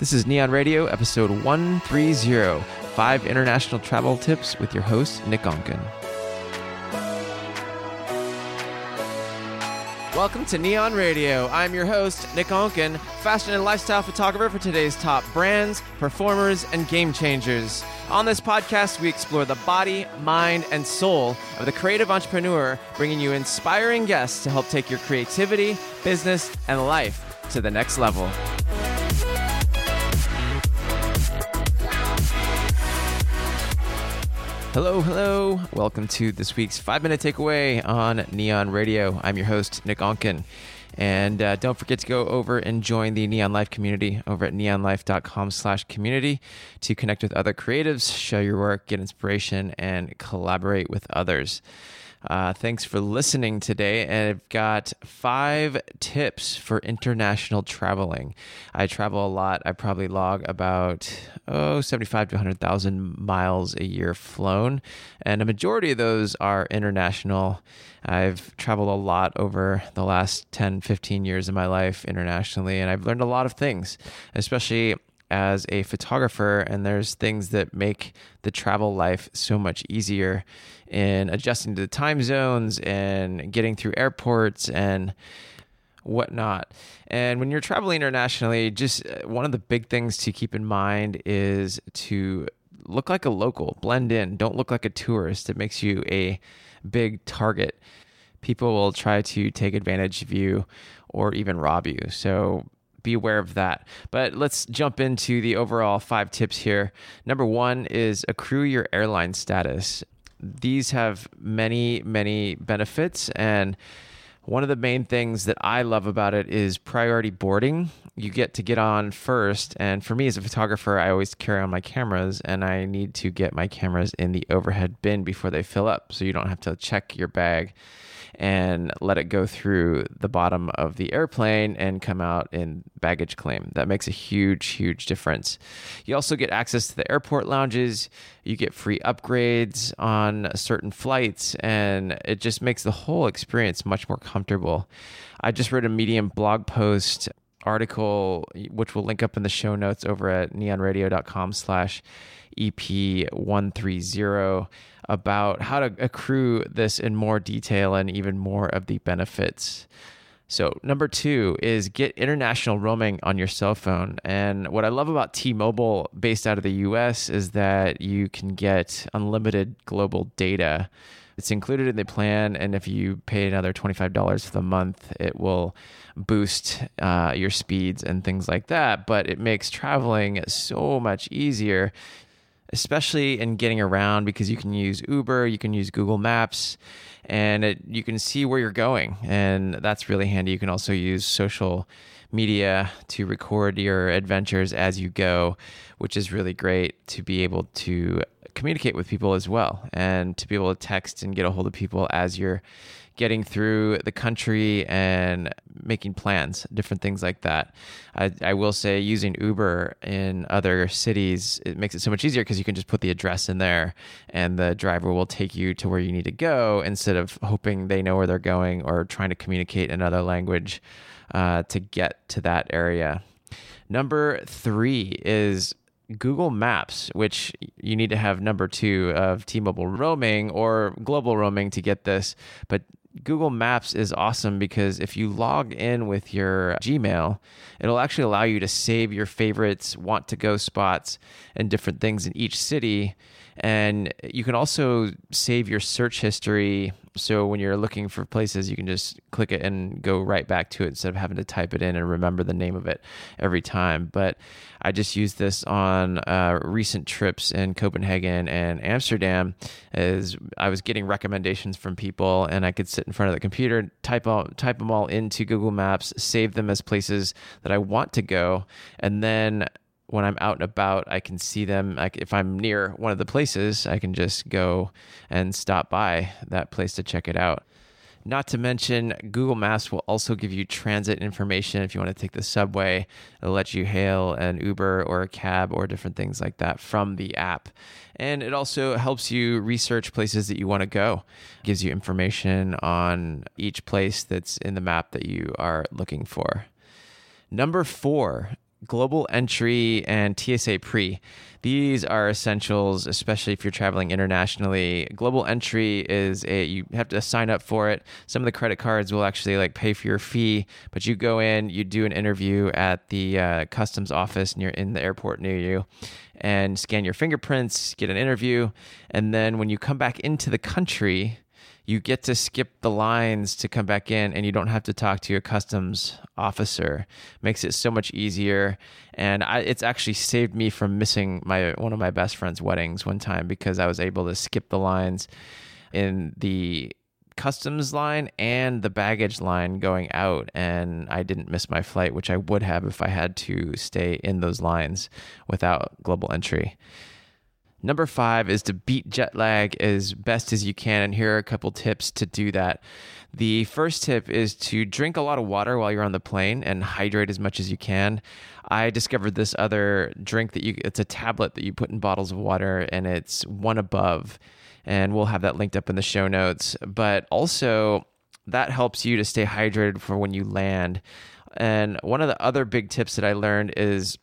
This is Neon Radio, episode 130 Five International Travel Tips with your host, Nick Onken. Welcome to Neon Radio. I'm your host, Nick Onken, fashion and lifestyle photographer for today's top brands, performers, and game changers. On this podcast, we explore the body, mind, and soul of the creative entrepreneur, bringing you inspiring guests to help take your creativity, business, and life to the next level. Hello, hello. Welcome to this week's five minute takeaway on Neon Radio. I'm your host, Nick Onken. And uh, don't forget to go over and join the Neon Life community over at neonlife.com slash community to connect with other creatives, show your work, get inspiration, and collaborate with others. Uh, thanks for listening today. And I've got five tips for international traveling. I travel a lot. I probably log about, oh, 75 to 100,000 miles a year flown. And a majority of those are international. I've traveled a lot over the last 10, 15 years of my life internationally, and I've learned a lot of things, especially as a photographer, and there's things that make the travel life so much easier in adjusting to the time zones and getting through airports and whatnot. And when you're traveling internationally, just uh, one of the big things to keep in mind is to look like a local, blend in, don't look like a tourist. It makes you a big target. People will try to take advantage of you or even rob you. So be aware of that. But let's jump into the overall five tips here. Number one is accrue your airline status. These have many, many benefits. And one of the main things that I love about it is priority boarding. You get to get on first. And for me as a photographer, I always carry on my cameras and I need to get my cameras in the overhead bin before they fill up. So you don't have to check your bag and let it go through the bottom of the airplane and come out in baggage claim. That makes a huge, huge difference. You also get access to the airport lounges, you get free upgrades on certain flights, and it just makes the whole experience much more comfortable. I just wrote a Medium blog post article which we'll link up in the show notes over at neonradio.com slash ep130 about how to accrue this in more detail and even more of the benefits. So, number two is get international roaming on your cell phone. And what I love about T Mobile, based out of the US, is that you can get unlimited global data. It's included in the plan, and if you pay another $25 for the month, it will boost uh, your speeds and things like that. But it makes traveling so much easier especially in getting around because you can use Uber, you can use Google Maps, and it, you can see where you're going. And that's really handy. You can also use social media to record your adventures as you go, which is really great to be able to communicate with people as well and to be able to text and get a hold of people as you're getting through the country and making plans, different things like that. I, I, will say using Uber in other cities, it makes it so much easier because you can just put the address in there and the driver will take you to where you need to go instead of hoping they know where they're going or trying to communicate another language uh, to get to that area. Number three is Google Maps, which you need to have number two of T Mobile roaming or global roaming to get this. But Google Maps is awesome because if you log in with your Gmail, it'll actually allow you to save your favorites, want to go spots, and different things in each city. And you can also save your search history so when you're looking for places, you can just click it and go right back to it instead of having to type it in and remember the name of it every time. But I just used this on uh, recent trips in Copenhagen and Amsterdam as I was getting recommendations from people and I could sit in front of the computer, type all, type them all into Google Maps, save them as places that I want to go, and then when I'm out and about, I can see them. If I'm near one of the places, I can just go and stop by that place to check it out. Not to mention, Google Maps will also give you transit information if you want to take the subway. It'll let you hail an Uber or a cab or different things like that from the app. And it also helps you research places that you want to go. It gives you information on each place that's in the map that you are looking for. Number four, global entry and TSA pre. These are essentials, especially if you're traveling internationally. Global entry is a you have to sign up for it. Some of the credit cards will actually like pay for your fee, but you go in, you do an interview at the uh, customs office near in the airport near you, and scan your fingerprints, get an interview, and then when you come back into the country you get to skip the lines to come back in and you don't have to talk to your customs officer. Makes it so much easier. And I, it's actually saved me from missing my one of my best friend's weddings one time because i was able to skip the lines in the customs line and the baggage line going out. And i didn't miss my flight which i would have if i had to stay in those lines without global entry Number five is to beat jet lag as best as you can. And here are a couple tips to do that. The first tip is to drink a lot of water while you're on the plane and hydrate as much as you can. I discovered this other drink that you, it's a tablet that you put in bottles of water and it's one above. And we'll have that linked up in the show notes. But also, that helps you to stay hydrated for when you land. And one of the other big tips that I learned is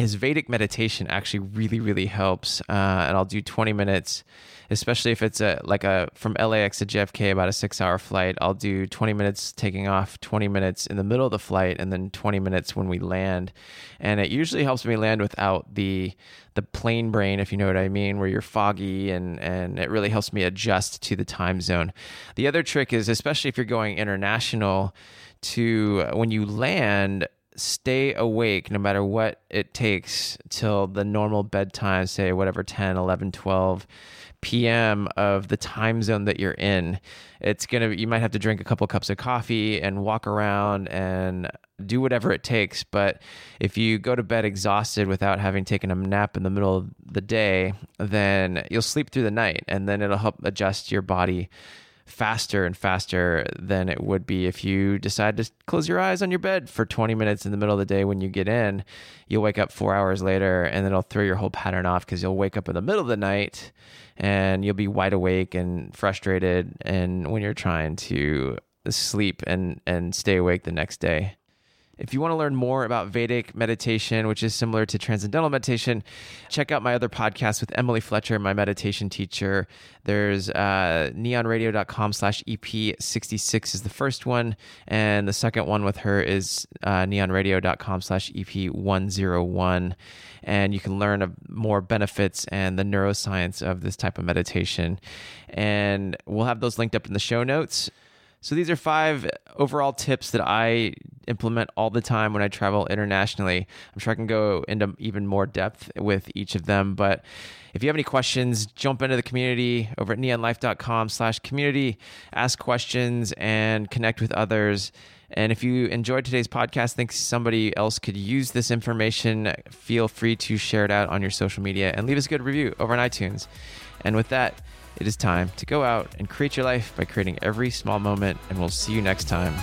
is Vedic meditation actually really really helps, uh, and I'll do 20 minutes, especially if it's a like a from LAX to JFK about a six hour flight. I'll do 20 minutes taking off, 20 minutes in the middle of the flight, and then 20 minutes when we land, and it usually helps me land without the the plane brain, if you know what I mean, where you're foggy and and it really helps me adjust to the time zone. The other trick is especially if you're going international to when you land stay awake no matter what it takes till the normal bedtime, say whatever 10, 11, 12 p.m. of the time zone that you're in. It's going to, you might have to drink a couple cups of coffee and walk around and do whatever it takes. But if you go to bed exhausted without having taken a nap in the middle of the day, then you'll sleep through the night and then it'll help adjust your body faster and faster than it would be if you decide to close your eyes on your bed for 20 minutes in the middle of the day when you get in. You'll wake up four hours later and then it'll throw your whole pattern off because you'll wake up in the middle of the night and you'll be wide awake and frustrated. And when you're trying to sleep and, and stay awake the next day. If you want to learn more about Vedic meditation, which is similar to transcendental meditation, check out my other podcast with Emily Fletcher, my meditation teacher. There's uh, neonradio.com slash EP66 is the first one. And the second one with her is uh, neonradio.com slash EP101. And you can learn more benefits and the neuroscience of this type of meditation. And we'll have those linked up in the show notes. So these are five overall tips that I implement all the time when I travel internationally. I'm sure I can go into even more depth with each of them, but if you have any questions, jump into the community over at neonlife.com slash community, ask questions and connect with others. And if you enjoyed today's podcast, think somebody else could use this information, feel free to share it out on your social media and leave us a good review over on iTunes. And with that, it is time to go out and create your life by creating every small moment, and we'll see you next time.